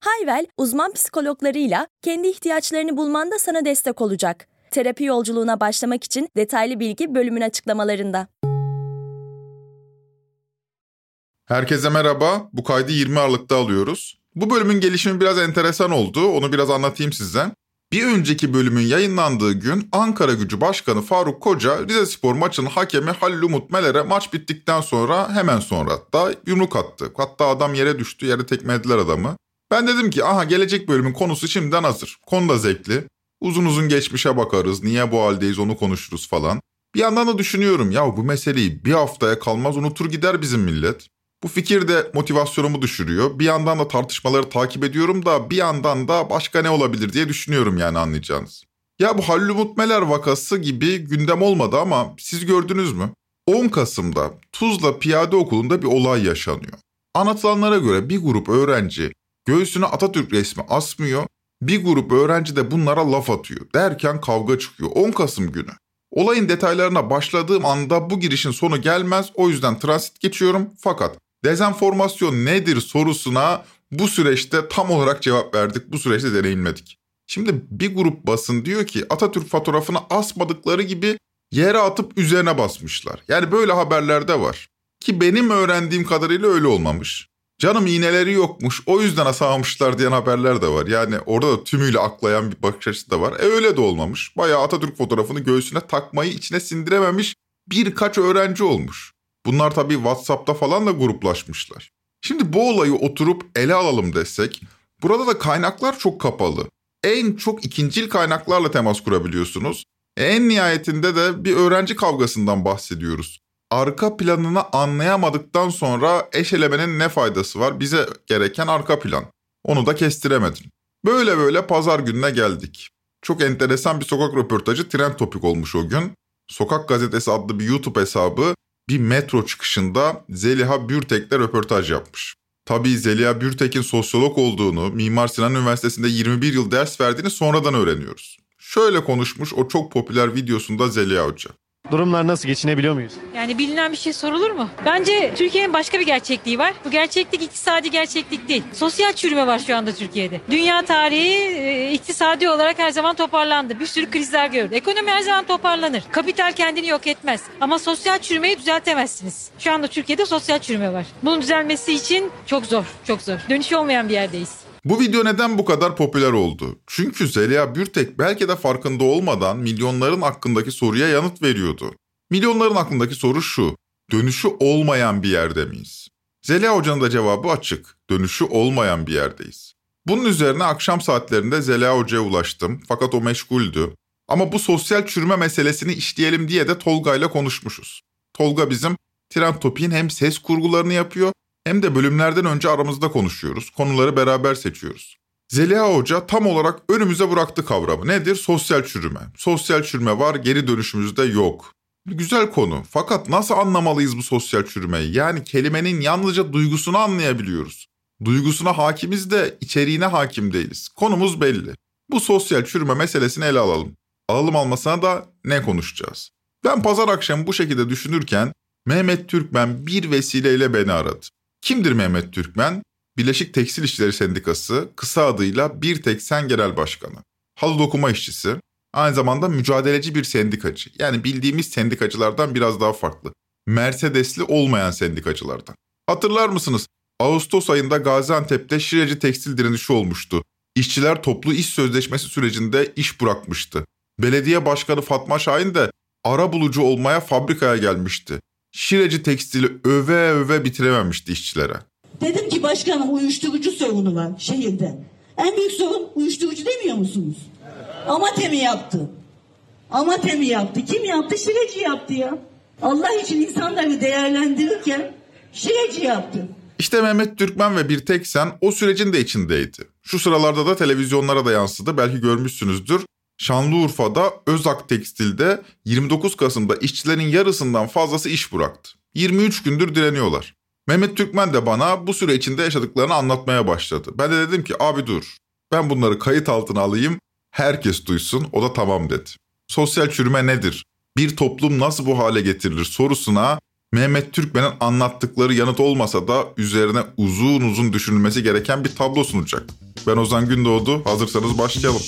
Hayvel, uzman psikologlarıyla kendi ihtiyaçlarını bulmanda sana destek olacak. Terapi yolculuğuna başlamak için detaylı bilgi bölümün açıklamalarında. Herkese merhaba. Bu kaydı 20 Aralık'ta alıyoruz. Bu bölümün gelişimi biraz enteresan oldu. Onu biraz anlatayım size. Bir önceki bölümün yayınlandığı gün Ankara Gücü Başkanı Faruk Koca Rize Spor maçının hakemi Halil Umut Meler'e maç bittikten sonra hemen sonra hatta yumruk attı. Hatta adam yere düştü, yere tekmelediler adamı. Ben dedim ki aha gelecek bölümün konusu şimdiden hazır. Konu da zevkli. Uzun uzun geçmişe bakarız, niye bu haldeyiz onu konuşuruz falan. Bir yandan da düşünüyorum ya bu meseleyi bir haftaya kalmaz unutur gider bizim millet. Bu fikir de motivasyonumu düşürüyor. Bir yandan da tartışmaları takip ediyorum da bir yandan da başka ne olabilir diye düşünüyorum yani anlayacağınız. Ya bu Halil Umut Meler vakası gibi gündem olmadı ama siz gördünüz mü? 10 Kasım'da Tuzla Piyade Okulu'nda bir olay yaşanıyor. Anlatılanlara göre bir grup öğrenci göğsüne Atatürk resmi asmıyor, bir grup öğrenci de bunlara laf atıyor. Derken kavga çıkıyor 10 Kasım günü. Olayın detaylarına başladığım anda bu girişin sonu gelmez o yüzden transit geçiyorum fakat Dezenformasyon nedir sorusuna bu süreçte tam olarak cevap verdik. Bu süreçte deneyimledik. Şimdi bir grup basın diyor ki Atatürk fotoğrafını asmadıkları gibi yere atıp üzerine basmışlar. Yani böyle haberler de var. Ki benim öğrendiğim kadarıyla öyle olmamış. Canım iğneleri yokmuş o yüzden asamamışlar diyen haberler de var. Yani orada da tümüyle aklayan bir bakış açısı da var. E öyle de olmamış. Bayağı Atatürk fotoğrafını göğsüne takmayı içine sindirememiş birkaç öğrenci olmuş. Bunlar tabii WhatsApp'ta falan da gruplaşmışlar. Şimdi bu olayı oturup ele alalım desek, burada da kaynaklar çok kapalı. En çok ikincil kaynaklarla temas kurabiliyorsunuz. En nihayetinde de bir öğrenci kavgasından bahsediyoruz. Arka planını anlayamadıktan sonra eşelemenin ne faydası var? Bize gereken arka plan. Onu da kestiremedim. Böyle böyle pazar gününe geldik. Çok enteresan bir sokak röportajı trend topik olmuş o gün. Sokak Gazetesi adlı bir YouTube hesabı bir metro çıkışında Zeliha Bürtek'le röportaj yapmış. Tabii Zeliha Bürtek'in sosyolog olduğunu, Mimar Sinan Üniversitesi'nde 21 yıl ders verdiğini sonradan öğreniyoruz. Şöyle konuşmuş o çok popüler videosunda Zeliha Hoca. Durumlar nasıl geçinebiliyor muyuz? Yani bilinen bir şey sorulur mu? Bence Türkiye'nin başka bir gerçekliği var. Bu gerçeklik iktisadi gerçeklik değil. Sosyal çürüme var şu anda Türkiye'de. Dünya tarihi e, iktisadi olarak her zaman toparlandı. Bir sürü krizler gördü. Ekonomi her zaman toparlanır. Kapital kendini yok etmez. Ama sosyal çürümeyi düzeltemezsiniz. Şu anda Türkiye'de sosyal çürüme var. Bunun düzelmesi için çok zor, çok zor. Dönüşü olmayan bir yerdeyiz. Bu video neden bu kadar popüler oldu? Çünkü Zeliha Bürtek belki de farkında olmadan milyonların hakkındaki soruya yanıt veriyordu. Milyonların aklındaki soru şu. Dönüşü olmayan bir yerde miyiz? Zeliha Hoca'nın da cevabı açık. Dönüşü olmayan bir yerdeyiz. Bunun üzerine akşam saatlerinde Zeliha Hoca'ya ulaştım fakat o meşguldü. Ama bu sosyal çürüme meselesini işleyelim diye de Tolga ile konuşmuşuz. Tolga bizim Trend Topi'nin hem ses kurgularını yapıyor hem de bölümlerden önce aramızda konuşuyoruz. Konuları beraber seçiyoruz. Zeliha Hoca tam olarak önümüze bıraktı kavramı. Nedir? Sosyal çürüme. Sosyal çürüme var, geri dönüşümüzde yok. Güzel konu. Fakat nasıl anlamalıyız bu sosyal çürümeyi? Yani kelimenin yalnızca duygusunu anlayabiliyoruz. Duygusuna hakimiz de içeriğine hakim değiliz. Konumuz belli. Bu sosyal çürüme meselesini ele alalım. Alalım almasına da ne konuşacağız? Ben pazar akşamı bu şekilde düşünürken Mehmet Türkmen bir vesileyle beni aradı. Kimdir Mehmet Türkmen? Birleşik Tekstil İşçileri Sendikası, kısa adıyla Bir Tek Sen Genel Başkanı. Halı dokuma işçisi, aynı zamanda mücadeleci bir sendikacı. Yani bildiğimiz sendikacılardan biraz daha farklı. Mercedesli olmayan sendikacılardan. Hatırlar mısınız? Ağustos ayında Gaziantep'te Şireci tekstil direnişi olmuştu. İşçiler toplu iş sözleşmesi sürecinde iş bırakmıştı. Belediye Başkanı Fatma Şahin de ara bulucu olmaya fabrikaya gelmişti. Şireci tekstili öve öve bitirememişti işçilere. Dedim ki başkanım uyuşturucu sorunu var şehirde. En büyük sorun uyuşturucu demiyor musunuz? Amate mi yaptı? Amate mi yaptı? Kim yaptı? Şireci yaptı ya. Allah için insanları değerlendirirken şireci yaptı. İşte Mehmet Türkmen ve bir tek sen o sürecin de içindeydi. Şu sıralarda da televizyonlara da yansıdı belki görmüşsünüzdür. Şanlıurfa'da Özak Tekstil'de 29 Kasım'da işçilerin yarısından fazlası iş bıraktı. 23 gündür direniyorlar. Mehmet Türkmen de bana bu süre içinde yaşadıklarını anlatmaya başladı. Ben de dedim ki abi dur ben bunları kayıt altına alayım herkes duysun o da tamam dedi. Sosyal çürüme nedir? Bir toplum nasıl bu hale getirilir sorusuna Mehmet Türkmen'in anlattıkları yanıt olmasa da üzerine uzun uzun düşünülmesi gereken bir tablo sunacak. Ben Ozan Gündoğdu. Hazırsanız başlayalım.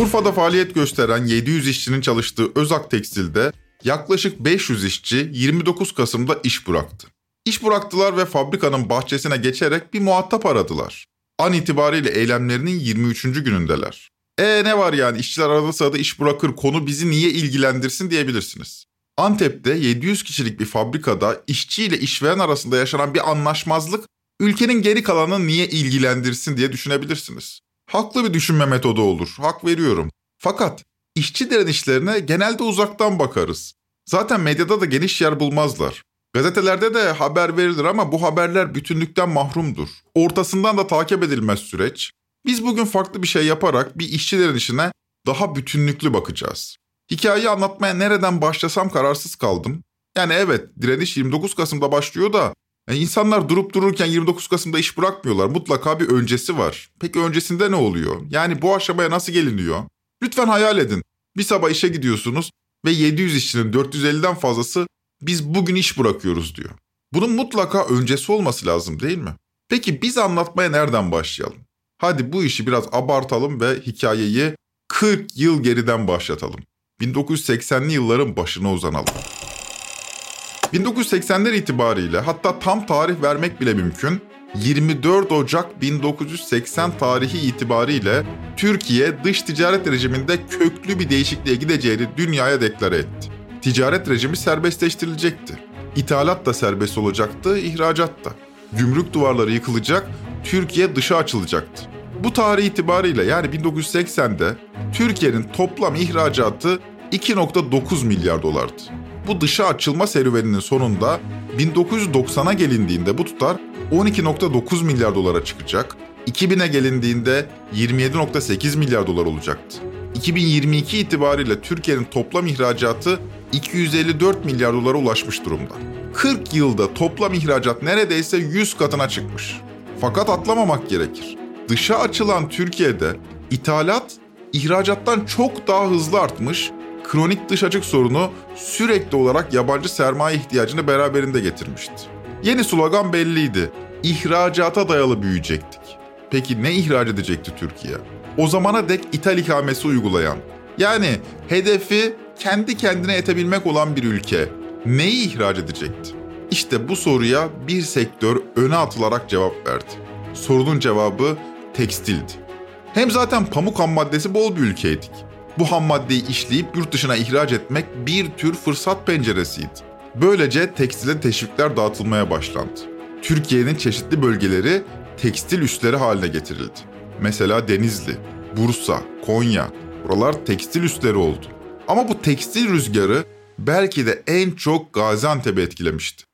Urfa'da faaliyet gösteren 700 işçinin çalıştığı Özak Tekstil'de yaklaşık 500 işçi 29 Kasım'da iş bıraktı. İş bıraktılar ve fabrikanın bahçesine geçerek bir muhatap aradılar. An itibariyle eylemlerinin 23. günündeler. E ne var yani işçiler arada sırada iş bırakır konu bizi niye ilgilendirsin diyebilirsiniz. Antep'te 700 kişilik bir fabrikada işçi ile işveren arasında yaşanan bir anlaşmazlık ülkenin geri kalanını niye ilgilendirsin diye düşünebilirsiniz. Haklı bir düşünme metodu olur, hak veriyorum. Fakat işçi direnişlerine genelde uzaktan bakarız. Zaten medyada da geniş yer bulmazlar. Gazetelerde de haber verilir ama bu haberler bütünlükten mahrumdur. Ortasından da takip edilmez süreç. Biz bugün farklı bir şey yaparak bir işçi direnişine daha bütünlüklü bakacağız. Hikayeyi anlatmaya nereden başlasam kararsız kaldım. Yani evet direniş 29 Kasım'da başlıyor da yani e, insanlar durup dururken 29 Kasım'da iş bırakmıyorlar. Mutlaka bir öncesi var. Peki öncesinde ne oluyor? Yani bu aşamaya nasıl geliniyor? Lütfen hayal edin. Bir sabah işe gidiyorsunuz ve 700 işçinin 450'den fazlası biz bugün iş bırakıyoruz diyor. Bunun mutlaka öncesi olması lazım değil mi? Peki biz anlatmaya nereden başlayalım? Hadi bu işi biraz abartalım ve hikayeyi 40 yıl geriden başlatalım. 1980'li yılların başına uzanalım. 1980'ler itibariyle hatta tam tarih vermek bile mümkün. 24 Ocak 1980 tarihi itibariyle Türkiye dış ticaret rejiminde köklü bir değişikliğe gideceğini dünyaya deklare etti. Ticaret rejimi serbestleştirilecekti. İthalat da serbest olacaktı, ihracat da. Gümrük duvarları yıkılacak, Türkiye dışa açılacaktı. Bu tarih itibariyle yani 1980'de Türkiye'nin toplam ihracatı 2.9 milyar dolardı. Bu dışa açılma serüveninin sonunda 1990'a gelindiğinde bu tutar 12.9 milyar dolara çıkacak, 2000'e gelindiğinde 27.8 milyar dolar olacaktı. 2022 itibariyle Türkiye'nin toplam ihracatı 254 milyar dolara ulaşmış durumda. 40 yılda toplam ihracat neredeyse 100 katına çıkmış. Fakat atlamamak gerekir. Dışa açılan Türkiye'de ithalat ihracattan çok daha hızlı artmış, kronik dış açık sorunu sürekli olarak yabancı sermaye ihtiyacını beraberinde getirmişti. Yeni slogan belliydi. İhracata dayalı büyüyecektik. Peki ne ihraç edecekti Türkiye? O zamana dek ithal ikamesi uygulayan, yani hedefi kendi kendine etebilmek olan bir ülke neyi ihraç edecekti? İşte bu soruya bir sektör öne atılarak cevap verdi. Sorunun cevabı tekstildi. Hem zaten pamuk ham maddesi bol bir ülkeydik. Bu ham maddeyi işleyip yurt dışına ihraç etmek bir tür fırsat penceresiydi. Böylece tekstile teşvikler dağıtılmaya başlandı. Türkiye'nin çeşitli bölgeleri tekstil üsleri haline getirildi. Mesela Denizli, Bursa, Konya, buralar tekstil üsleri oldu. Ama bu tekstil rüzgarı belki de en çok Gaziantep'i etkilemişti.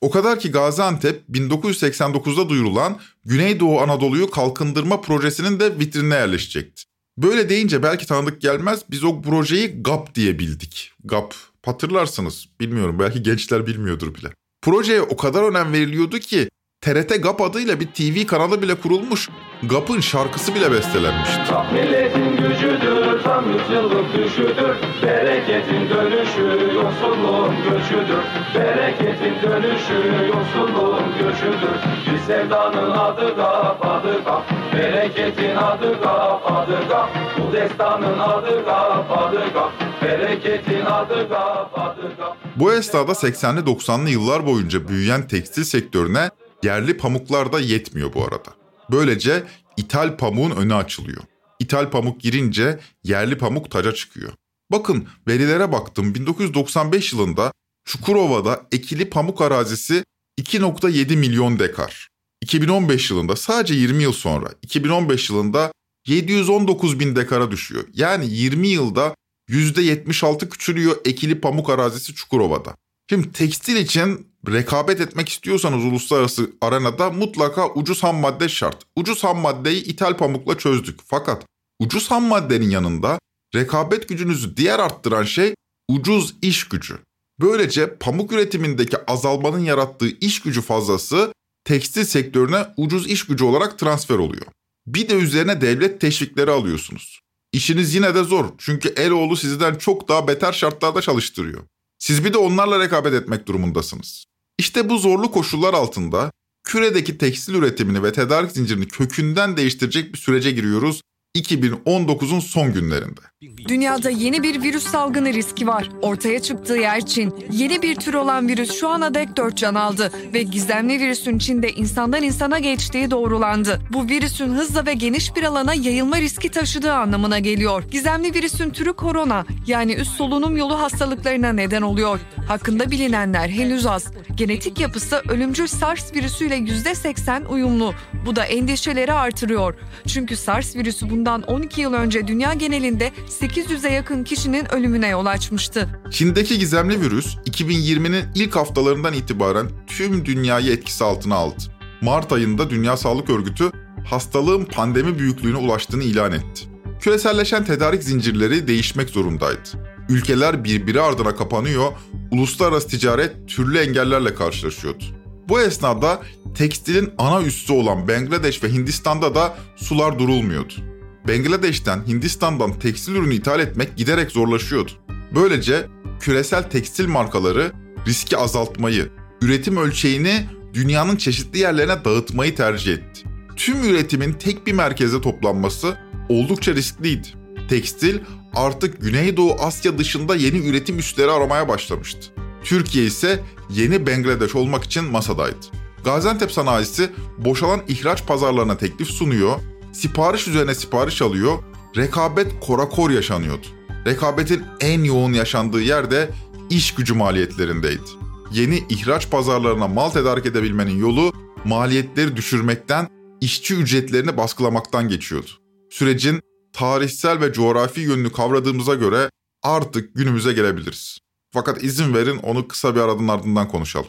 O kadar ki Gaziantep 1989'da duyurulan Güneydoğu Anadolu'yu kalkındırma projesinin de vitrinine yerleşecekti. Böyle deyince belki tanıdık gelmez biz o projeyi GAP diye bildik. GAP hatırlarsınız bilmiyorum belki gençler bilmiyordur bile. Projeye o kadar önem veriliyordu ki TRT GAP adıyla bir TV kanalı bile kurulmuş. GAP'ın şarkısı bile bestelenmişti. Milletin gücüdür, tam yüzyıllık düşüdür. Bereketin dönüşü, yoksulluğun göçüdür. Bereketin dönüşü, yoksulluğun göçüdür. Bir sevdanın adı GAP, adı GAP. Bereketin adı GAP, adı GAP. Bu destanın adı GAP, adı GAP. Bereketin adı GAP, adı GAP. Bu esnada 80'li 90'lı yıllar boyunca büyüyen tekstil sektörüne Yerli pamuklar da yetmiyor bu arada. Böylece ithal pamuğun önü açılıyor. İthal pamuk girince yerli pamuk taca çıkıyor. Bakın verilere baktım 1995 yılında Çukurova'da ekili pamuk arazisi 2.7 milyon dekar. 2015 yılında sadece 20 yıl sonra 2015 yılında 719 bin dekara düşüyor. Yani 20 yılda %76 küçülüyor ekili pamuk arazisi Çukurova'da. Şimdi tekstil için rekabet etmek istiyorsanız uluslararası arenada mutlaka ucuz ham madde şart. Ucuz ham maddeyi ithal pamukla çözdük. Fakat ucuz ham maddenin yanında rekabet gücünüzü diğer arttıran şey ucuz iş gücü. Böylece pamuk üretimindeki azalmanın yarattığı iş gücü fazlası tekstil sektörüne ucuz iş gücü olarak transfer oluyor. Bir de üzerine devlet teşvikleri alıyorsunuz. İşiniz yine de zor çünkü Eloğlu sizden çok daha beter şartlarda çalıştırıyor. Siz bir de onlarla rekabet etmek durumundasınız. İşte bu zorlu koşullar altında küredeki tekstil üretimini ve tedarik zincirini kökünden değiştirecek bir sürece giriyoruz 2019'un son günlerinde. Dünyada yeni bir virüs salgını riski var. Ortaya çıktığı yer Çin. Yeni bir tür olan virüs şu ana dek 4 can aldı ve gizemli virüsün Çin'de insandan insana geçtiği doğrulandı. Bu virüsün hızla ve geniş bir alana yayılma riski taşıdığı anlamına geliyor. Gizemli virüsün türü korona yani üst solunum yolu hastalıklarına neden oluyor. Hakkında bilinenler henüz az. Genetik yapısı ölümcül SARS virüsüyle %80 uyumlu. Bu da endişeleri artırıyor. Çünkü SARS virüsü bundan 12 yıl önce dünya genelinde 800'e yakın kişinin ölümüne yol açmıştı. Çin'deki gizemli virüs 2020'nin ilk haftalarından itibaren tüm dünyayı etkisi altına aldı. Mart ayında Dünya Sağlık Örgütü hastalığın pandemi büyüklüğüne ulaştığını ilan etti. Küreselleşen tedarik zincirleri değişmek zorundaydı. Ülkeler birbiri ardına kapanıyor, uluslararası ticaret türlü engellerle karşılaşıyordu. Bu esnada tekstilin ana üssü olan Bangladeş ve Hindistan'da da sular durulmuyordu. Bangladeş'ten Hindistan'dan tekstil ürünü ithal etmek giderek zorlaşıyordu. Böylece küresel tekstil markaları riski azaltmayı, üretim ölçeğini dünyanın çeşitli yerlerine dağıtmayı tercih etti. Tüm üretimin tek bir merkeze toplanması oldukça riskliydi. Tekstil artık Güneydoğu Asya dışında yeni üretim üsleri aramaya başlamıştı. Türkiye ise yeni Bangladeş olmak için masadaydı. Gaziantep sanayisi boşalan ihraç pazarlarına teklif sunuyor, sipariş üzerine sipariş alıyor, rekabet korakor yaşanıyordu. Rekabetin en yoğun yaşandığı yerde iş gücü maliyetlerindeydi. Yeni ihraç pazarlarına mal tedarik edebilmenin yolu maliyetleri düşürmekten, işçi ücretlerini baskılamaktan geçiyordu. Sürecin tarihsel ve coğrafi yönünü kavradığımıza göre artık günümüze gelebiliriz. Fakat izin verin onu kısa bir aradan ardından konuşalım.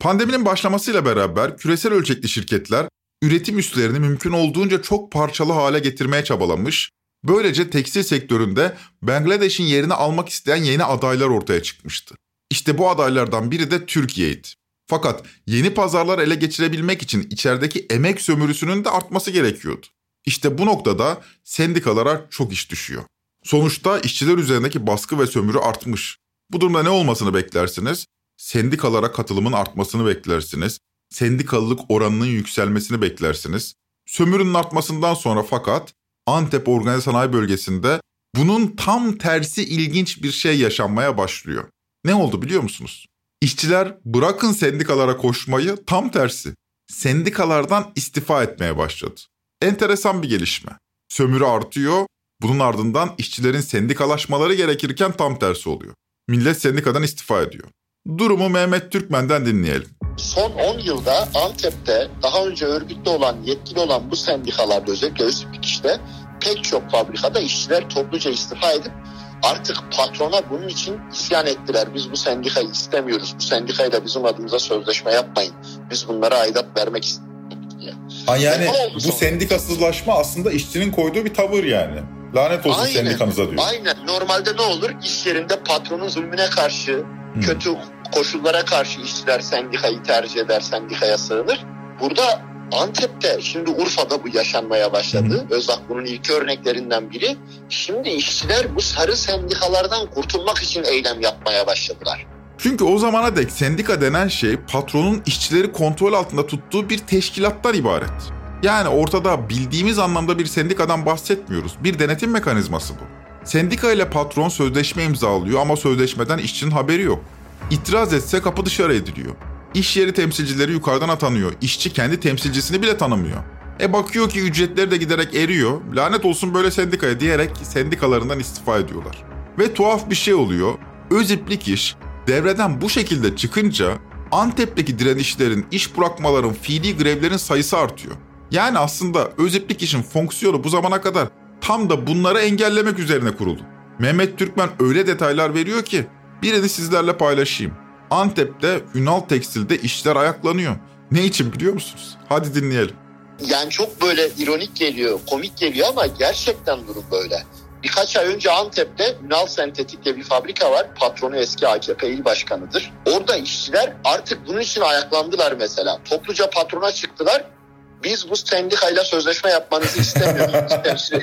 Pandeminin başlamasıyla beraber küresel ölçekli şirketler üretim üslerini mümkün olduğunca çok parçalı hale getirmeye çabalamış. Böylece tekstil sektöründe Bangladeş'in yerini almak isteyen yeni adaylar ortaya çıkmıştı. İşte bu adaylardan biri de Türkiye'ydi. Fakat yeni pazarlar ele geçirebilmek için içerideki emek sömürüsünün de artması gerekiyordu. İşte bu noktada sendikalara çok iş düşüyor. Sonuçta işçiler üzerindeki baskı ve sömürü artmış. Bu durumda ne olmasını beklersiniz? Sendikalara katılımın artmasını beklersiniz. Sendikalılık oranının yükselmesini beklersiniz. Sömürünün artmasından sonra fakat Antep Organize Sanayi Bölgesi'nde bunun tam tersi ilginç bir şey yaşanmaya başlıyor. Ne oldu biliyor musunuz? İşçiler bırakın sendikalara koşmayı tam tersi. Sendikalardan istifa etmeye başladı. Enteresan bir gelişme. Sömürü artıyor, bunun ardından işçilerin sendikalaşmaları gerekirken tam tersi oluyor. Millet sendikadan istifa ediyor. Durumu Mehmet Türkmen'den dinleyelim. Son 10 yılda Antep'te daha önce örgütlü olan, yetkili olan bu sendikalarda özellikle Özpikiş'te pek çok fabrikada işçiler topluca istifa edip artık patrona bunun için isyan ettiler. Biz bu sendikayı istemiyoruz. Bu sendikayla bizim adımıza sözleşme yapmayın. Biz bunlara aidat vermek istiyoruz. Ha yani oldu bu sonra? sendikasızlaşma aslında işçinin koyduğu bir tavır yani. Lanet olsun Aynen. sendikanıza diyor. Aynen. Normalde ne olur? İş yerinde patronun zulmüne karşı, kötü koşullara karşı işçiler sendikayı tercih eder, sendikaya sığınır. Burada Antep'te, şimdi Urfa'da bu yaşanmaya başladı. Özak bunun ilk örneklerinden biri. Şimdi işçiler bu sarı sendikalardan kurtulmak için eylem yapmaya başladılar. Çünkü o zamana dek sendika denen şey patronun işçileri kontrol altında tuttuğu bir teşkilattan ibaret. Yani ortada bildiğimiz anlamda bir sendikadan bahsetmiyoruz. Bir denetim mekanizması bu. Sendika ile patron sözleşme imzalıyor ama sözleşmeden işçinin haberi yok. İtiraz etse kapı dışarı ediliyor. İş yeri temsilcileri yukarıdan atanıyor. İşçi kendi temsilcisini bile tanımıyor. E bakıyor ki ücretleri de giderek eriyor. Lanet olsun böyle sendikaya diyerek sendikalarından istifa ediyorlar. Ve tuhaf bir şey oluyor. Öziplik iş devreden bu şekilde çıkınca Antep'teki direnişlerin, iş bırakmaların, fiili grevlerin sayısı artıyor. Yani aslında öziplik işin fonksiyonu bu zamana kadar tam da bunları engellemek üzerine kuruldu. Mehmet Türkmen öyle detaylar veriyor ki birini sizlerle paylaşayım. Antep'te Ünal Tekstil'de işler ayaklanıyor. Ne için biliyor musunuz? Hadi dinleyelim. Yani çok böyle ironik geliyor, komik geliyor ama gerçekten durum böyle. Birkaç ay önce Antep'te Ünal Sentetik diye bir fabrika var. Patronu eski AKP il başkanıdır. Orada işçiler artık bunun için ayaklandılar mesela. Topluca patrona çıktılar. Biz bu sendikayla sözleşme yapmanızı istemiyoruz.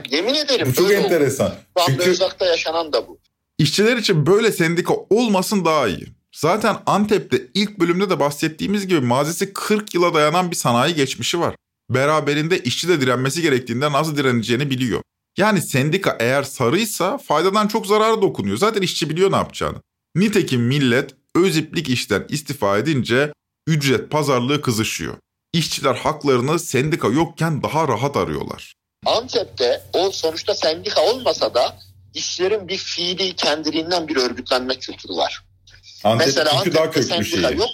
Yemin ederim. Bu çok oldu. enteresan. Şu anda Çünkü- Özak'ta yaşanan da bu. İşçiler için böyle sendika olmasın daha iyi. Zaten Antep'te ilk bölümde de bahsettiğimiz gibi mazisi 40 yıla dayanan bir sanayi geçmişi var. Beraberinde işçi de direnmesi gerektiğinde nasıl direneceğini biliyor. Yani sendika eğer sarıysa faydadan çok zararı dokunuyor. Zaten işçi biliyor ne yapacağını. Nitekim millet öz iplik işten istifa edince ücret pazarlığı kızışıyor. İşçiler haklarını sendika yokken daha rahat arıyorlar. Antep'te o sonuçta sendika olmasa da işçilerin bir fiili kendiliğinden bir örgütlenme kültürü var. Antep Mesela Antep'te daha köklü bir sendika şey. yok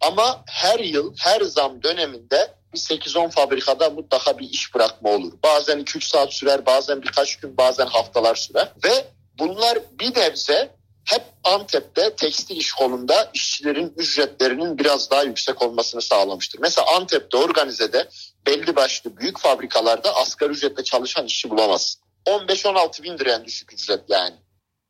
ama her yıl her zam döneminde bir 8-10 fabrikada mutlaka bir iş bırakma olur. Bazen 2-3 saat sürer, bazen birkaç gün, bazen haftalar sürer. Ve bunlar bir nebze hep Antep'te tekstil iş kolunda işçilerin ücretlerinin biraz daha yüksek olmasını sağlamıştır. Mesela Antep'te organizede belli başlı büyük fabrikalarda asgari ücretle çalışan işçi bulamazsın. 15-16 bin lira düşük ücret yani.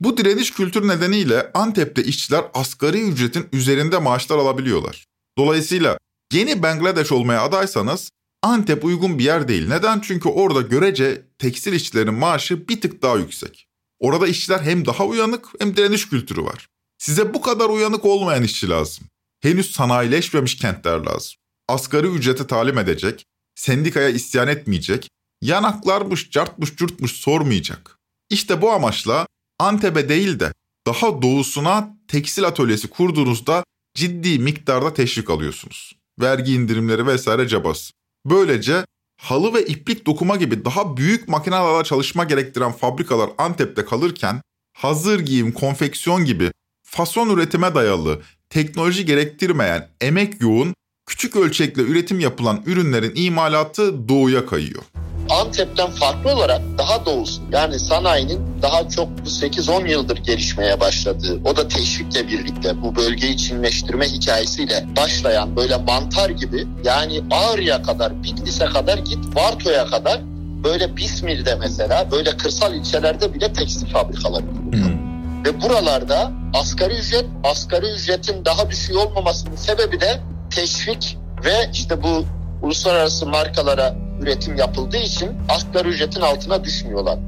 Bu direniş kültürü nedeniyle Antep'te işçiler asgari ücretin üzerinde maaşlar alabiliyorlar. Dolayısıyla yeni Bangladeş olmaya adaysanız Antep uygun bir yer değil. Neden? Çünkü orada görece tekstil işçilerin maaşı bir tık daha yüksek. Orada işçiler hem daha uyanık hem direniş kültürü var. Size bu kadar uyanık olmayan işçi lazım. Henüz sanayileşmemiş kentler lazım. Asgari ücrete talim edecek, sendikaya isyan etmeyecek, yanaklarmış, cartmış, curtmuş sormayacak. İşte bu amaçla Antep'e değil de daha doğusuna tekstil atölyesi kurduğunuzda ciddi miktarda teşvik alıyorsunuz. Vergi indirimleri vesaire cabası. Böylece halı ve iplik dokuma gibi daha büyük makinelerle çalışma gerektiren fabrikalar Antep'te kalırken hazır giyim, konfeksiyon gibi fason üretime dayalı, teknoloji gerektirmeyen, emek yoğun, küçük ölçekle üretim yapılan ürünlerin imalatı doğuya kayıyor. Antep'ten farklı olarak daha doğusu yani sanayinin daha çok bu 8-10 yıldır gelişmeye başladığı o da teşvikle birlikte bu bölgeyi çinleştirme hikayesiyle başlayan böyle mantar gibi yani Ağrı'ya kadar Bitlis'e kadar git Varto'ya kadar böyle Bismil'de mesela böyle kırsal ilçelerde bile tekstil fabrikaları kuruluyor. Ve buralarda asgari ücret, asgari ücretin daha düşük olmamasının sebebi de teşvik ve işte bu uluslararası markalara üretim yapıldığı için asgari ücretin altına düşmüyorlar.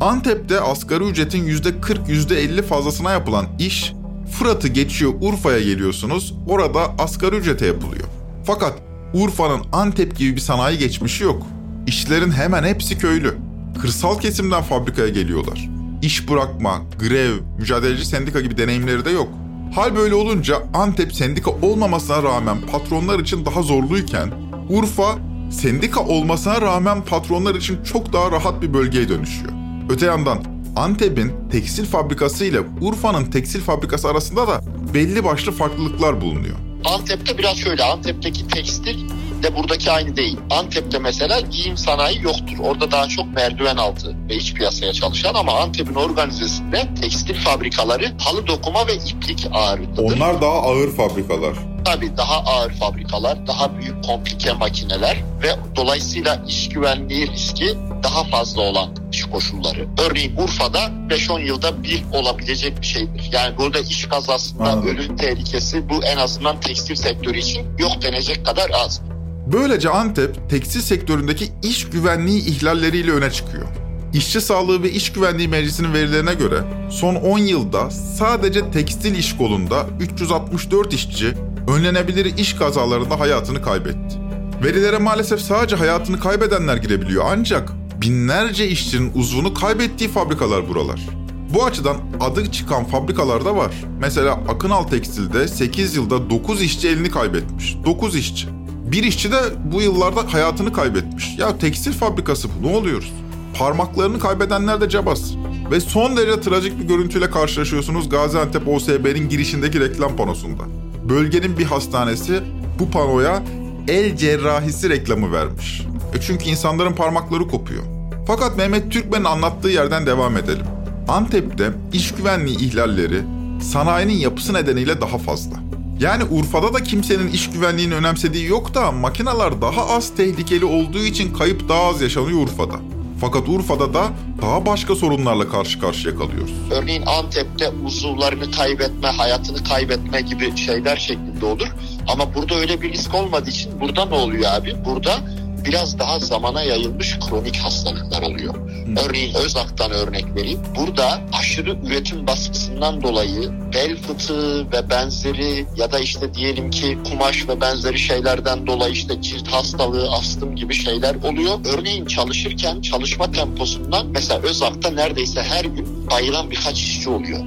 Antep'te asgari ücretin %40 %50 fazlasına yapılan iş Fırat'ı geçiyor Urfa'ya geliyorsunuz orada asgari ücrete yapılıyor. Fakat Urfa'nın Antep gibi bir sanayi geçmişi yok. İşçilerin hemen hepsi köylü. Kırsal kesimden fabrikaya geliyorlar. İş bırakma, grev, mücadeleci sendika gibi deneyimleri de yok. Hal böyle olunca Antep sendika olmamasına rağmen patronlar için daha zorluyken Urfa sendika olmasına rağmen patronlar için çok daha rahat bir bölgeye dönüşüyor. Öte yandan Antep'in tekstil fabrikası ile Urfa'nın tekstil fabrikası arasında da belli başlı farklılıklar bulunuyor. Antep'te biraz şöyle Antep'teki tekstil de buradaki aynı değil. Antep'te mesela giyim sanayi yoktur. Orada daha çok merdiven altı ve iç piyasaya çalışan ama Antep'in organizesinde tekstil fabrikaları halı dokuma ve iplik ağırlıklıdır. Onlar daha ağır fabrikalar. Tabii daha ağır fabrikalar, daha büyük komplike makineler ve dolayısıyla iş güvenliği riski daha fazla olan iş koşulları. Örneğin Urfa'da 5-10 yılda bir olabilecek bir şeydir. Yani burada iş kazasında Anladım. ölüm tehlikesi bu en azından tekstil sektörü için yok denecek kadar az. Böylece Antep tekstil sektöründeki iş güvenliği ihlalleriyle öne çıkıyor. İşçi Sağlığı ve İş Güvenliği Meclisi'nin verilerine göre son 10 yılda sadece tekstil iş kolunda 364 işçi önlenebilir iş kazalarında hayatını kaybetti. Verilere maalesef sadece hayatını kaybedenler girebiliyor ancak binlerce işçinin uzvunu kaybettiği fabrikalar buralar. Bu açıdan adı çıkan fabrikalar da var. Mesela Akınal Tekstil'de 8 yılda 9 işçi elini kaybetmiş. 9 işçi. Bir işçi de bu yıllarda hayatını kaybetmiş. Ya tekstil fabrikası bu ne oluyoruz? Parmaklarını kaybedenler de cabas. Ve son derece trajik bir görüntüyle karşılaşıyorsunuz Gaziantep OSB'nin girişindeki reklam panosunda. Bölgenin bir hastanesi bu panoya el cerrahisi reklamı vermiş. E çünkü insanların parmakları kopuyor. Fakat Mehmet Türkmen'in anlattığı yerden devam edelim. Antep'te iş güvenliği ihlalleri sanayinin yapısı nedeniyle daha fazla. Yani Urfa'da da kimsenin iş güvenliğini önemsediği yok da makineler daha az tehlikeli olduğu için kayıp daha az yaşanıyor Urfa'da. Fakat Urfa'da da daha başka sorunlarla karşı karşıya kalıyoruz. Örneğin Antep'te uzuvlarını kaybetme, hayatını kaybetme gibi şeyler şeklinde olur. Ama burada öyle bir risk olmadığı için burada ne oluyor abi? Burada biraz daha zamana yayılmış kronik hastalıklar oluyor. Örneğin Özak'tan örnek vereyim. Burada aşırı üretim baskısından dolayı bel fıtığı ve benzeri ya da işte diyelim ki kumaş ve benzeri şeylerden dolayı işte cilt hastalığı, astım gibi şeyler oluyor. Örneğin çalışırken çalışma temposundan mesela Özak'ta neredeyse her gün bayılan birkaç işçi oluyor.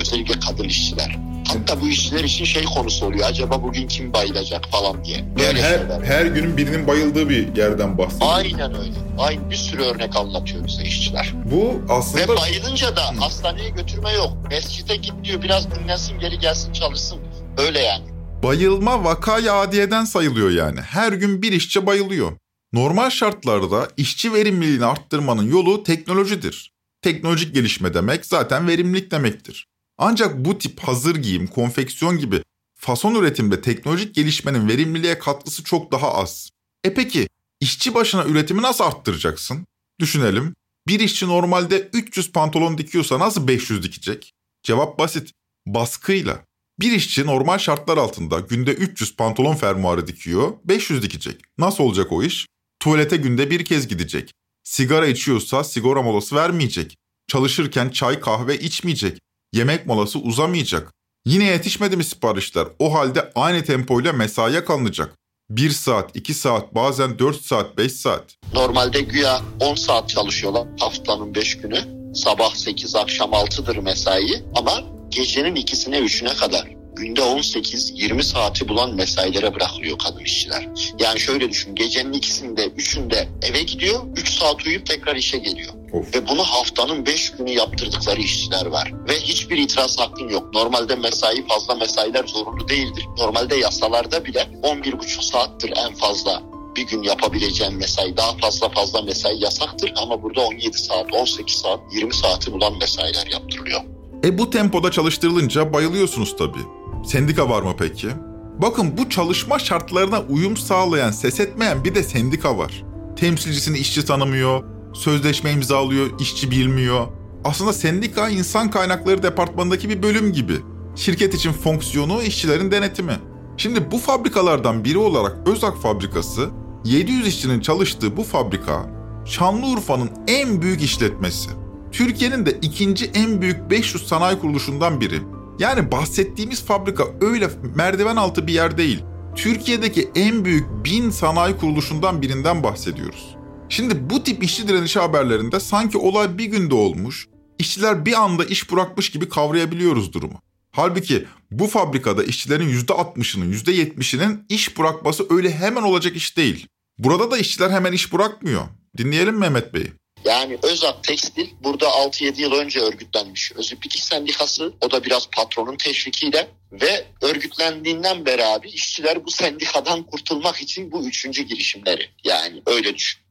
Özellikle kadın işçiler. Hatta bu işçiler için şey konusu oluyor. Acaba bugün kim bayılacak falan diye. Böyle şeyler. her günün birinin bayıldığı bir yerden bahsediyoruz. Aynen öyle. Aynı bir sürü örnek anlatıyor bize işçiler. Bu Ve aslında bayılınca da hastaneye götürme yok. Mescide git diyor biraz dinlensin geri gelsin çalışsın. Öyle yani. bayılma vakayı adiyeden sayılıyor yani. Her gün bir işçi bayılıyor. Normal şartlarda işçi verimliliğini arttırmanın yolu teknolojidir. Teknolojik gelişme demek zaten verimlilik demektir. Ancak bu tip hazır giyim, konfeksiyon gibi fason üretimde teknolojik gelişmenin verimliliğe katkısı çok daha az. E peki işçi başına üretimi nasıl arttıracaksın? Düşünelim. Bir işçi normalde 300 pantolon dikiyorsa nasıl 500 dikecek? Cevap basit. Baskıyla. Bir işçi normal şartlar altında günde 300 pantolon fermuarı dikiyor, 500 dikecek. Nasıl olacak o iş? Tuvalete günde bir kez gidecek. Sigara içiyorsa sigara molası vermeyecek. Çalışırken çay kahve içmeyecek. Yemek molası uzamayacak. Yine yetişmedi mi siparişler? O halde aynı tempoyla mesaiye kalınacak. 1 saat, 2 saat, bazen 4 saat, 5 saat. Normalde güya 10 saat çalışıyorlar haftanın 5 günü. Sabah 8 akşam 6'dır mesai ama gecenin ikisine üçüne kadar günde 18-20 saati bulan mesailere bırakılıyor kadın işçiler. Yani şöyle düşün gecenin ikisinde üçünde eve gidiyor 3 saat uyuyup tekrar işe geliyor. Of. Ve bunu haftanın 5 günü yaptırdıkları işçiler var. Ve hiçbir itiraz hakkın yok. Normalde mesai fazla mesailer zorunlu değildir. Normalde yasalarda bile 11,5 saattir en fazla bir gün yapabileceğin mesai. Daha fazla fazla mesai yasaktır ama burada 17 saat, 18 saat, 20 saati bulan mesailer yaptırılıyor. E bu tempoda çalıştırılınca bayılıyorsunuz tabii. Sendika var mı peki? Bakın bu çalışma şartlarına uyum sağlayan, ses etmeyen bir de sendika var. Temsilcisini işçi tanımıyor, sözleşme imzalıyor, işçi bilmiyor. Aslında sendika insan kaynakları departmanındaki bir bölüm gibi. Şirket için fonksiyonu işçilerin denetimi. Şimdi bu fabrikalardan biri olarak Özak Fabrikası, 700 işçinin çalıştığı bu fabrika, Şanlıurfa'nın en büyük işletmesi. Türkiye'nin de ikinci en büyük 500 sanayi kuruluşundan biri. Yani bahsettiğimiz fabrika öyle merdiven altı bir yer değil. Türkiye'deki en büyük bin sanayi kuruluşundan birinden bahsediyoruz. Şimdi bu tip işçi direnişi haberlerinde sanki olay bir günde olmuş, işçiler bir anda iş bırakmış gibi kavrayabiliyoruz durumu. Halbuki bu fabrikada işçilerin %60'ının, %70'inin iş bırakması öyle hemen olacak iş değil. Burada da işçiler hemen iş bırakmıyor. Dinleyelim Mehmet Bey. Yani Özak Tekstil burada 6-7 yıl önce örgütlenmiş. Özüplik İş Sendikası o da biraz patronun teşvikiyle ve örgütlendiğinden beri abi işçiler bu sendikadan kurtulmak için bu üçüncü girişimleri. Yani öyle düşün.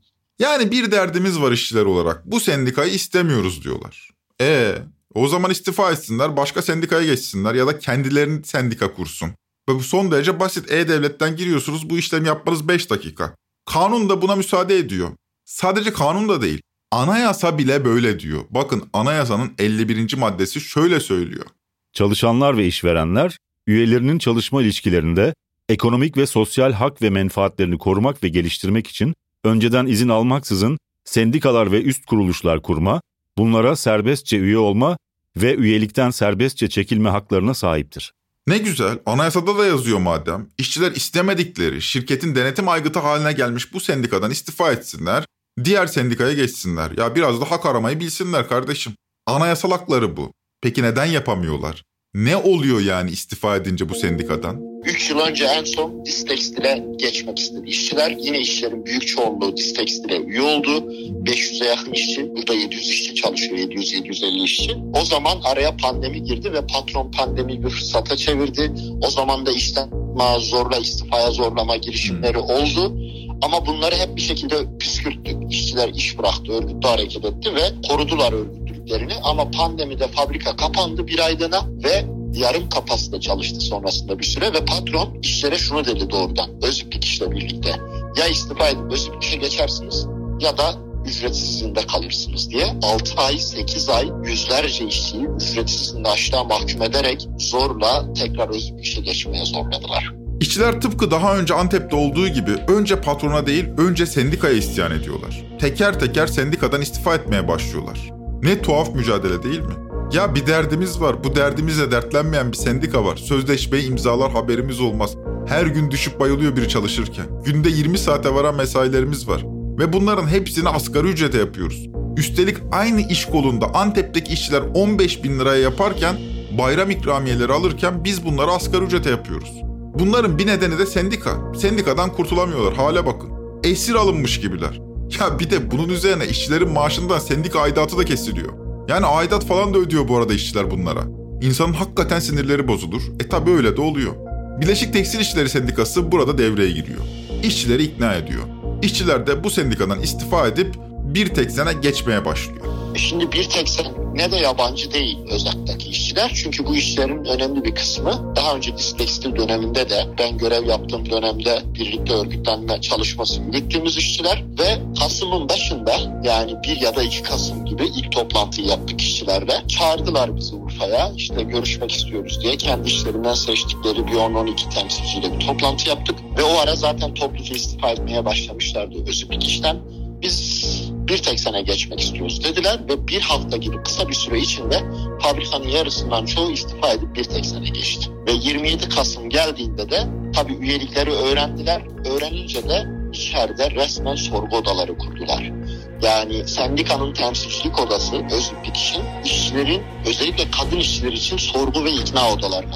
Yani bir derdimiz var işçiler olarak. Bu sendikayı istemiyoruz diyorlar. E o zaman istifa etsinler, başka sendikaya geçsinler ya da kendilerini sendika kursun. Ve bu son derece basit. E-Devlet'ten giriyorsunuz bu işlemi yapmanız 5 dakika. Kanun da buna müsaade ediyor. Sadece kanun da değil. Anayasa bile böyle diyor. Bakın anayasanın 51. maddesi şöyle söylüyor. Çalışanlar ve işverenler üyelerinin çalışma ilişkilerinde ekonomik ve sosyal hak ve menfaatlerini korumak ve geliştirmek için önceden izin almaksızın sendikalar ve üst kuruluşlar kurma, bunlara serbestçe üye olma ve üyelikten serbestçe çekilme haklarına sahiptir. Ne güzel, anayasada da yazıyor madem. İşçiler istemedikleri, şirketin denetim aygıtı haline gelmiş bu sendikadan istifa etsinler, diğer sendikaya geçsinler. Ya biraz da hak aramayı bilsinler kardeşim. Anayasal hakları bu. Peki neden yapamıyorlar? Ne oluyor yani istifa edince bu sendikadan? 3 yıl önce en son Distekstil'e geçmek istedi işçiler. Yine işçilerin büyük çoğunluğu Distekstil'e üye oldu. 500'e yakın işçi, burada 700 işçi çalışıyor, 700-750 işçi. O zaman araya pandemi girdi ve patron pandemiyi bir fırsata çevirdi. O zaman da işten zorla istifaya zorlama girişimleri oldu. Ama bunları hep bir şekilde püskürttük. İşçiler iş bıraktı, örgütlü hareket etti ve korudular örgütlülüklerini. Ama pandemide fabrika kapandı bir aylığına ve yarım kapasite çalıştı sonrasında bir süre ve patron işçilere şunu dedi doğrudan Özüplik işle birlikte. Ya istifa edip Özüplik işe geçersiniz ya da ücretsiz izinde kalırsınız diye 6 ay 8 ay yüzlerce işçiyi ücretsiz izinde açlığa mahkum ederek zorla tekrar Özüplik işe geçmeye zorladılar. İşçiler tıpkı daha önce Antep'te olduğu gibi önce patrona değil önce sendikaya isyan ediyorlar. Teker teker sendikadan istifa etmeye başlıyorlar. Ne tuhaf mücadele değil mi? Ya bir derdimiz var, bu derdimizle dertlenmeyen bir sendika var. Sözleşmeyi imzalar haberimiz olmaz. Her gün düşüp bayılıyor biri çalışırken. Günde 20 saate varan mesailerimiz var. Ve bunların hepsini asgari ücrete yapıyoruz. Üstelik aynı iş kolunda Antep'teki işçiler 15 bin liraya yaparken bayram ikramiyeleri alırken biz bunları asgari ücrete yapıyoruz. Bunların bir nedeni de sendika. Sendikadan kurtulamıyorlar hale bakın. Esir alınmış gibiler. Ya bir de bunun üzerine işçilerin maaşından sendika aidatı da kesiliyor. Yani aidat falan da ödüyor bu arada işçiler bunlara. İnsanın hakikaten sinirleri bozulur. E tabi öyle de oluyor. Bileşik Tekstil İşçileri Sendikası burada devreye giriyor. İşçileri ikna ediyor. İşçiler de bu sendikadan istifa edip bir tek sene geçmeye başlıyor. Şimdi bir tek sen ne de yabancı değil özellikle işçiler. Çünkü bu işlerin önemli bir kısmı daha önce Distekstil döneminde de ben görev yaptığım dönemde birlikte örgütlenme çalışması yürüttüğümüz işçiler ve Kasım'ın başında yani 1 ya da 2 Kasım gibi ilk toplantıyı yaptık işçilerle. Çağırdılar bizi Urfa'ya işte görüşmek istiyoruz diye kendi işlerinden seçtikleri bir 10-12 temsilciyle bir toplantı yaptık. Ve o ara zaten topluca istifa etmeye başlamışlardı özüplik işten. Biz bir tek sene geçmek istiyoruz dediler ve bir hafta gibi kısa bir süre içinde fabrikanın yarısından çoğu istifa edip bir tek sene geçti. Ve 27 Kasım geldiğinde de tabii üyelikleri öğrendiler. Öğrenince de içeride resmen sorgu odaları kurdular. Yani sendikanın temsilcilik odası Özüplik için işçilerin özellikle kadın işçiler için sorgu ve ikna odalarına.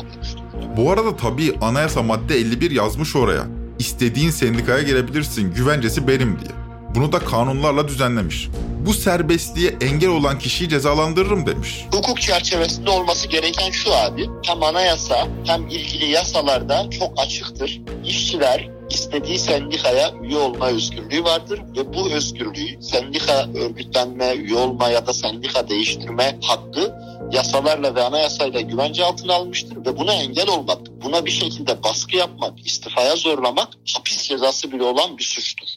Bu arada tabii anayasa madde 51 yazmış oraya. İstediğin sendikaya girebilirsin, güvencesi benim diye. Bunu da kanunlarla düzenlemiş. Bu serbestliğe engel olan kişiyi cezalandırırım demiş. Hukuk çerçevesinde olması gereken şu abi. Hem anayasa hem ilgili yasalarda çok açıktır. İşçiler istediği sendikaya üye olma özgürlüğü vardır ve bu özgürlüğü sendika örgütlenme, üye olma ya da sendika değiştirme hakkı yasalarla ve anayasayla güvence altına almıştır ve buna engel olmak, buna bir şekilde baskı yapmak, istifaya zorlamak hapis cezası bile olan bir suçtur.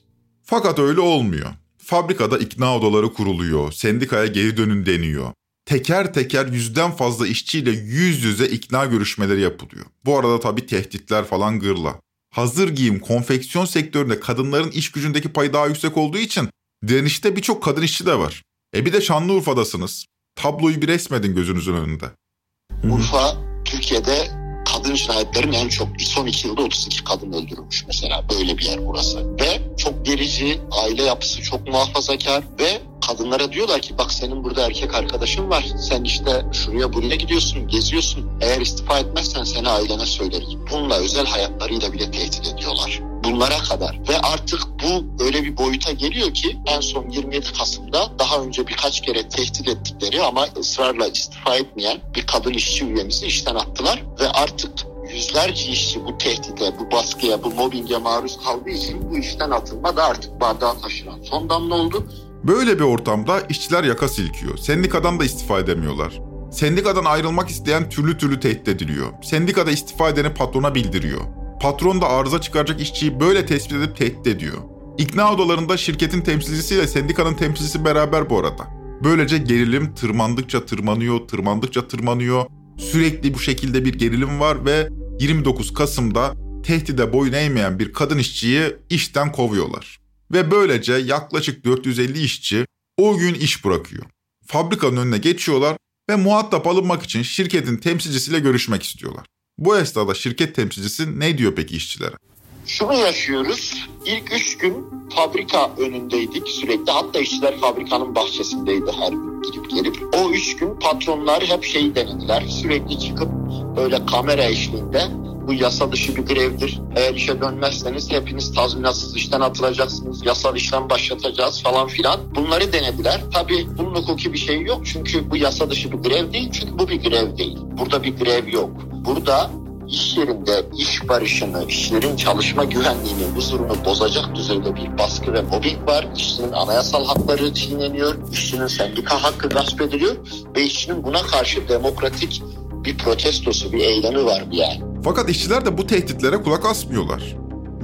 Fakat öyle olmuyor. Fabrikada ikna odaları kuruluyor, sendikaya geri dönün deniyor. Teker teker yüzden fazla işçiyle yüz yüze ikna görüşmeleri yapılıyor. Bu arada tabii tehditler falan gırla. Hazır giyim, konfeksiyon sektöründe kadınların iş gücündeki payı daha yüksek olduğu için direnişte birçok kadın işçi de var. E bir de Şanlıurfa'dasınız. Tabloyu bir resmedin gözünüzün önünde. Urfa Türkiye'de kadın cinayetlerin en çok son iki yılda 32 kadın öldürülmüş mesela böyle bir yer burası. Ve çok gerici, aile yapısı çok muhafazakar ve kadınlara diyorlar ki bak senin burada erkek arkadaşın var. Sen işte şuraya buraya gidiyorsun, geziyorsun. Eğer istifa etmezsen seni ailene söyleriz. Bununla özel hayatlarıyla bile tehdit ediyorlar bunlara kadar ve artık bu öyle bir boyuta geliyor ki en son 27 Kasım'da daha önce birkaç kere tehdit ettikleri ama ısrarla istifa etmeyen bir kadın işçi üyemizi işten attılar ve artık yüzlerce işçi bu tehdide, bu baskıya, bu mobbinge maruz kaldığı için bu işten atılma da artık bardağa taşıran son damla oldu. Böyle bir ortamda işçiler yaka silkiyor. Sendikadan da istifa edemiyorlar. Sendikadan ayrılmak isteyen türlü türlü tehdit ediliyor. Sendikada istifa edeni patrona bildiriyor. Patron da arıza çıkaracak işçiyi böyle tespit edip tehdit ediyor. İkna odalarında şirketin temsilcisiyle sendikanın temsilcisi beraber bu arada. Böylece gerilim tırmandıkça tırmanıyor, tırmandıkça tırmanıyor. Sürekli bu şekilde bir gerilim var ve 29 Kasım'da tehdide boyun eğmeyen bir kadın işçiyi işten kovuyorlar. Ve böylece yaklaşık 450 işçi o gün iş bırakıyor. Fabrikanın önüne geçiyorlar ve muhatap alınmak için şirketin temsilcisiyle görüşmek istiyorlar. Bu esnada şirket temsilcisi ne diyor peki işçilere? Şunu yaşıyoruz. İlk üç gün fabrika önündeydik sürekli. Hatta işçiler fabrikanın bahçesindeydi her gün gidip gelip. O üç gün patronlar hep şey denediler. Sürekli çıkıp böyle kamera eşliğinde bu yasa dışı bir grevdir. Eğer işe dönmezseniz hepiniz tazminatsız işten atılacaksınız. Yasal işlem başlatacağız falan filan. Bunları denediler. Tabii bunun hukuki bir şey yok. Çünkü bu yasa dışı bir grev değil. Çünkü bu bir grev değil. Burada bir grev yok. Burada iş yerinde iş barışını, işlerin çalışma güvenliğini, huzurunu bozacak düzeyde bir baskı ve mobbing var. İşçinin anayasal hakları çiğneniyor, işçinin sendika hakkı gasp ediliyor ve işçinin buna karşı demokratik bir protestosu, bir eylemi var yani. Fakat işçiler de bu tehditlere kulak asmıyorlar.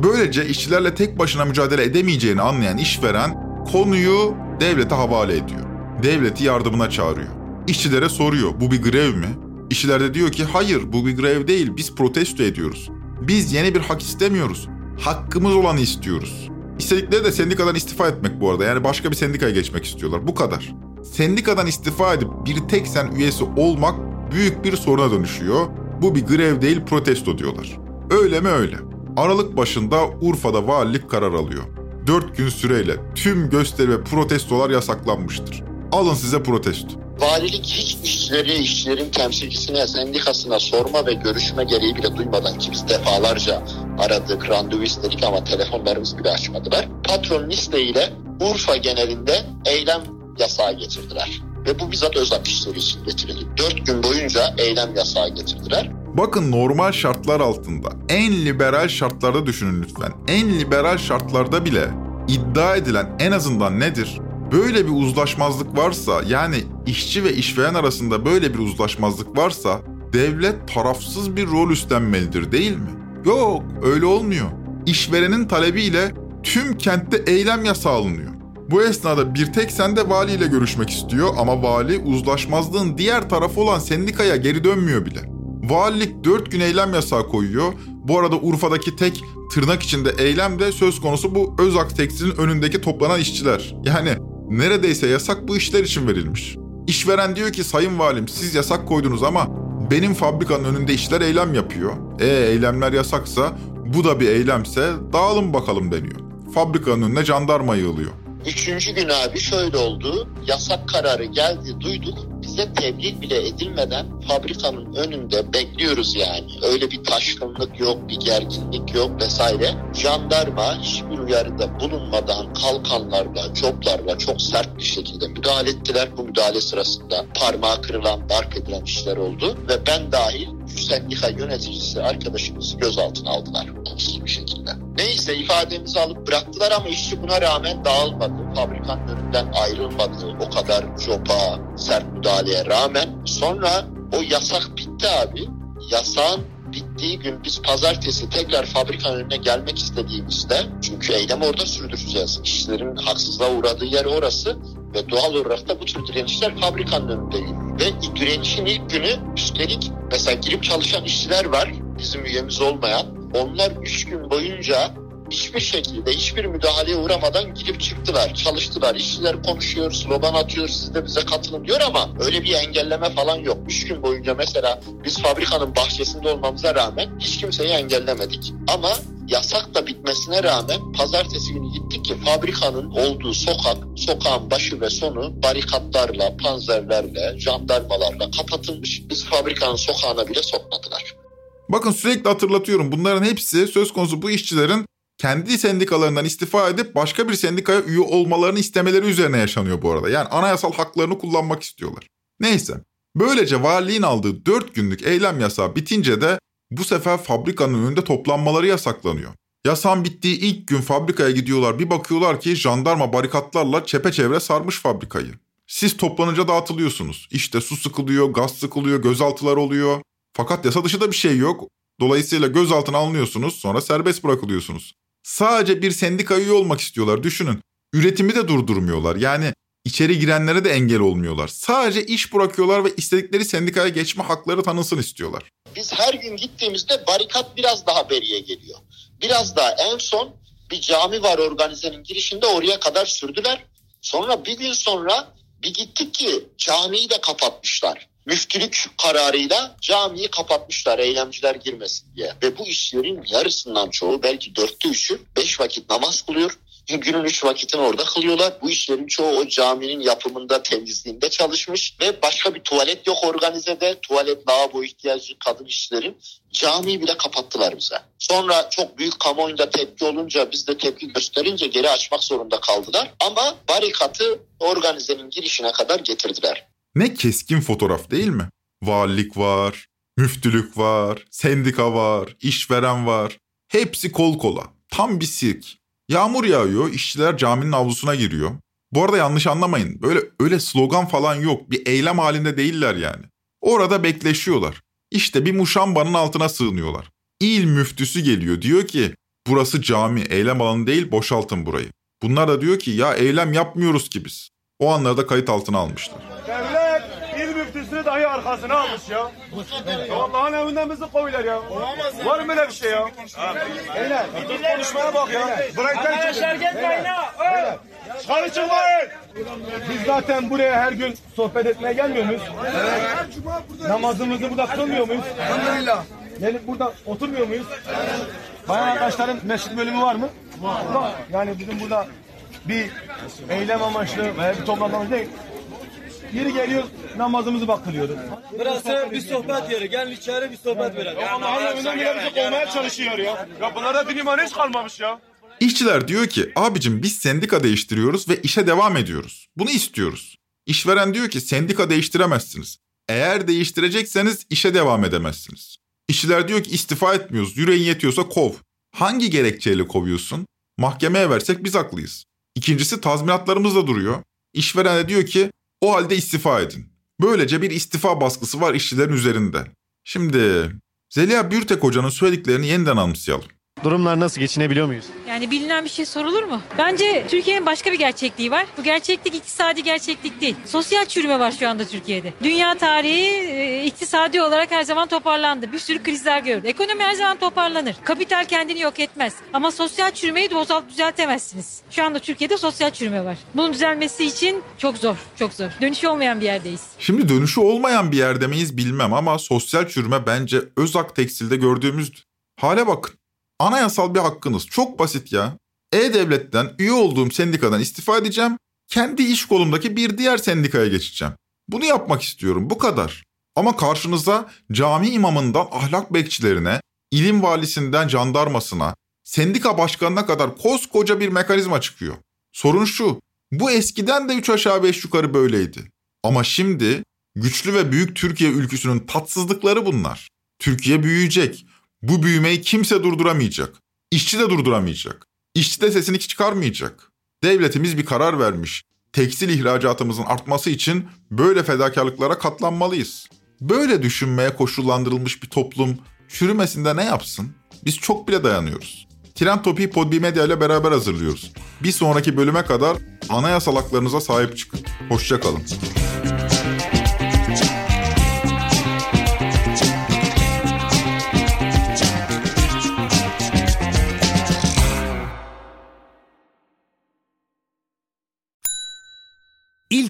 Böylece işçilerle tek başına mücadele edemeyeceğini anlayan işveren konuyu devlete havale ediyor. Devleti yardımına çağırıyor. İşçilere soruyor bu bir grev mi? İşçiler de diyor ki hayır bu bir grev değil biz protesto ediyoruz. Biz yeni bir hak istemiyoruz. Hakkımız olanı istiyoruz. İstedikleri de sendikadan istifa etmek bu arada. Yani başka bir sendikaya geçmek istiyorlar. Bu kadar. Sendikadan istifa edip bir tek sen üyesi olmak büyük bir soruna dönüşüyor. Bu bir grev değil protesto diyorlar. Öyle mi öyle. Aralık başında Urfa'da valilik karar alıyor. 4 gün süreyle tüm gösteri ve protestolar yasaklanmıştır. Alın size protesto. Valilik hiç işçileri, işçilerin temsilcisine, sendikasına sorma ve görüşme gereği bile duymadan ki biz defalarca aradık, randevu istedik ama telefonlarımız bile açmadılar. Patron listeyle Urfa genelinde eylem yasağı getirdiler. Ve bu bizzat özel için getirildi. Dört gün boyunca eylem yasağı getirdiler. Bakın normal şartlar altında, en liberal şartlarda düşünün lütfen. En liberal şartlarda bile iddia edilen en azından nedir? Böyle bir uzlaşmazlık varsa yani işçi ve işveren arasında böyle bir uzlaşmazlık varsa devlet tarafsız bir rol üstlenmelidir değil mi? Yok öyle olmuyor. İşverenin talebiyle tüm kentte eylem yasağı alınıyor. Bu esnada bir tek sende valiyle görüşmek istiyor ama vali uzlaşmazlığın diğer tarafı olan sendikaya geri dönmüyor bile. Valilik 4 gün eylem yasağı koyuyor. Bu arada Urfa'daki tek tırnak içinde eylem de söz konusu bu Özak Tekstil'in önündeki toplanan işçiler. Yani neredeyse yasak bu işler için verilmiş. İşveren diyor ki sayın valim siz yasak koydunuz ama benim fabrikanın önünde işler eylem yapıyor. E eylemler yasaksa bu da bir eylemse dağılın bakalım deniyor. Fabrikanın önüne jandarma yığılıyor. Üçüncü gün abi şöyle oldu. Yasak kararı geldi duyduk. Bize tebliğ bile edilmeden fabrikanın önünde bekliyoruz yani. Öyle bir taşkınlık yok, bir gerginlik yok vesaire. Jandarma hiçbir uyarıda bulunmadan kalkanlarla, coplarla çok sert bir şekilde müdahale ettiler. Bu müdahale sırasında parmağı kırılan, darp edilen işler oldu. Ve ben dahil sendika yöneticisi arkadaşımızı gözaltına aldılar. Olumsuz bir şekilde. Neyse ifademizi alıp bıraktılar ama işçi buna rağmen dağılmadı. Fabrikanın önünden ayrılmadı. O kadar jopa, sert müdahaleye rağmen. Sonra o yasak bitti abi. Yasağın bittiği gün biz pazartesi tekrar fabrikanın önüne gelmek istediğimizde çünkü eylem orada sürdüreceğiz. İşçilerin haksızlığa uğradığı yer orası ve doğal olarak da bu tür direnişler fabrikanın önünde. Ve direnişin ilk günü üstelik mesela girip çalışan işçiler var bizim üyemiz olmayan. Onlar üç gün boyunca hiçbir şekilde hiçbir müdahaleye uğramadan gidip çıktılar, çalıştılar. İşçiler konuşuyor, slogan atıyor, siz de bize katılın diyor ama öyle bir engelleme falan yok. Üç gün boyunca mesela biz fabrikanın bahçesinde olmamıza rağmen hiç kimseyi engellemedik. Ama yasak da bitmesine rağmen pazartesi günü gittik ki fabrikanın olduğu sokak, sokağın başı ve sonu barikatlarla, panzerlerle, jandarmalarla kapatılmış. Biz fabrikanın sokağına bile sokmadılar. Bakın sürekli hatırlatıyorum bunların hepsi söz konusu bu işçilerin kendi sendikalarından istifa edip başka bir sendikaya üye olmalarını istemeleri üzerine yaşanıyor bu arada. Yani anayasal haklarını kullanmak istiyorlar. Neyse. Böylece valiliğin aldığı 4 günlük eylem yasağı bitince de bu sefer fabrikanın önünde toplanmaları yasaklanıyor. Yasağın bittiği ilk gün fabrikaya gidiyorlar bir bakıyorlar ki jandarma barikatlarla çepeçevre sarmış fabrikayı. Siz toplanınca dağıtılıyorsunuz. İşte su sıkılıyor, gaz sıkılıyor, gözaltılar oluyor. Fakat yasa dışı da bir şey yok. Dolayısıyla gözaltına alınıyorsunuz sonra serbest bırakılıyorsunuz. Sadece bir sendika üye olmak istiyorlar düşünün. Üretimi de durdurmuyorlar. Yani içeri girenlere de engel olmuyorlar. Sadece iş bırakıyorlar ve istedikleri sendikaya geçme hakları tanınsın istiyorlar. Biz her gün gittiğimizde barikat biraz daha beriye geliyor. Biraz daha en son bir cami var organizenin girişinde oraya kadar sürdüler. Sonra bir gün sonra bir gittik ki camiyi de kapatmışlar. Müftülük kararıyla camiyi kapatmışlar eylemciler girmesin diye. Ve bu işlerin yarısından çoğu belki dörtte üçü beş vakit namaz kılıyor. Günün üç vakitini orada kılıyorlar. Bu işlerin çoğu o caminin yapımında, temizliğinde çalışmış. Ve başka bir tuvalet yok organizede. Tuvalet, lavabo ihtiyacı kadın işçilerin. Camiyi bile kapattılar bize. Sonra çok büyük kamuoyunda tepki olunca biz de tepki gösterince geri açmak zorunda kaldılar. Ama barikatı organizenin girişine kadar getirdiler. Ne keskin fotoğraf değil mi? Valilik var, müftülük var, sendika var, işveren var. Hepsi kol kola. Tam bir sirk. Yağmur yağıyor, işçiler caminin avlusuna giriyor. Bu arada yanlış anlamayın. Böyle öyle slogan falan yok. Bir eylem halinde değiller yani. Orada bekleşiyorlar. İşte bir muşambanın altına sığınıyorlar. İl müftüsü geliyor diyor ki burası cami, eylem alanı değil boşaltın burayı. Bunlar da diyor ki ya eylem yapmıyoruz ki biz. O anları da kayıt altına almışlar. Devlet il müftüsünü dahi arkasına almış ya. Allah'ın evinden bizi kovuyorlar ya. Var mı böyle bir şey ya? Beyler, bir konuşmaya bak ya. Bırakın Arkadaşlar gelmeyin ha. Çıkarın çıkmayın. Biz zaten buraya her gün sohbet etmeye gelmiyor muyuz? Evet. Namazımızı burada kılmıyor muyuz? Elhamdülillah. Gelip burada oturmuyor muyuz? Bayan arkadaşların mescid bölümü var mı? Var. Yani bizim burada bir eylem amaçlı veya bir toplantı amaçlı değil. Yeri geliyor namazımızı bak kılıyoruz. Burası bir sohbet yeri. Gelin içeri bir sohbet verelim. Ya Allah'ın evinden bile bizi kovmaya çalışıyor ya. Ya bunlarda din imanı hiç kalmamış ya. İşçiler diyor ki abicim biz sendika değiştiriyoruz ve işe devam ediyoruz. Bunu istiyoruz. İşveren diyor ki sendika değiştiremezsiniz. Eğer değiştirecekseniz işe devam edemezsiniz. İşçiler diyor ki istifa etmiyoruz. Yüreğin yetiyorsa kov. Hangi gerekçeyle kovuyorsun? Mahkemeye versek biz haklıyız. İkincisi tazminatlarımız da duruyor. İşveren de diyor ki o halde istifa edin. Böylece bir istifa baskısı var işçilerin üzerinde. Şimdi Zeliha Bürtek hocanın söylediklerini yeniden anımsayalım. Durumlar nasıl geçinebiliyor muyuz? Yani bilinen bir şey sorulur mu? Bence Türkiye'nin başka bir gerçekliği var. Bu gerçeklik iktisadi gerçeklik değil. Sosyal çürüme var şu anda Türkiye'de. Dünya tarihi e, iktisadi olarak her zaman toparlandı. Bir sürü krizler gördü. Ekonomi her zaman toparlanır. Kapital kendini yok etmez. Ama sosyal çürümeyi de bozalt düzeltemezsiniz. Şu anda Türkiye'de sosyal çürüme var. Bunun düzelmesi için çok zor, çok zor. Dönüşü olmayan bir yerdeyiz. Şimdi dönüşü olmayan bir yerde miyiz bilmem ama sosyal çürüme bence Özak Tekstil'de gördüğümüzdü. Hale bakın. Anayasal bir hakkınız. Çok basit ya. E-Devlet'ten üye olduğum sendikadan istifa edeceğim. Kendi iş kolumdaki bir diğer sendikaya geçeceğim. Bunu yapmak istiyorum. Bu kadar. Ama karşınıza cami imamından ahlak bekçilerine, ilim valisinden jandarmasına, sendika başkanına kadar koskoca bir mekanizma çıkıyor. Sorun şu, bu eskiden de üç aşağı beş yukarı böyleydi. Ama şimdi güçlü ve büyük Türkiye ülküsünün tatsızlıkları bunlar. Türkiye büyüyecek. Bu büyümeyi kimse durduramayacak. İşçi de durduramayacak. İşçi de sesini çıkarmayacak. Devletimiz bir karar vermiş. Tekstil ihracatımızın artması için böyle fedakarlıklara katlanmalıyız. Böyle düşünmeye koşullandırılmış bir toplum çürümesinde ne yapsın? Biz çok bile dayanıyoruz. Tren Topi'yi Podbi Medya ile beraber hazırlıyoruz. Bir sonraki bölüme kadar anayasal haklarınıza sahip çıkın. Hoşçakalın.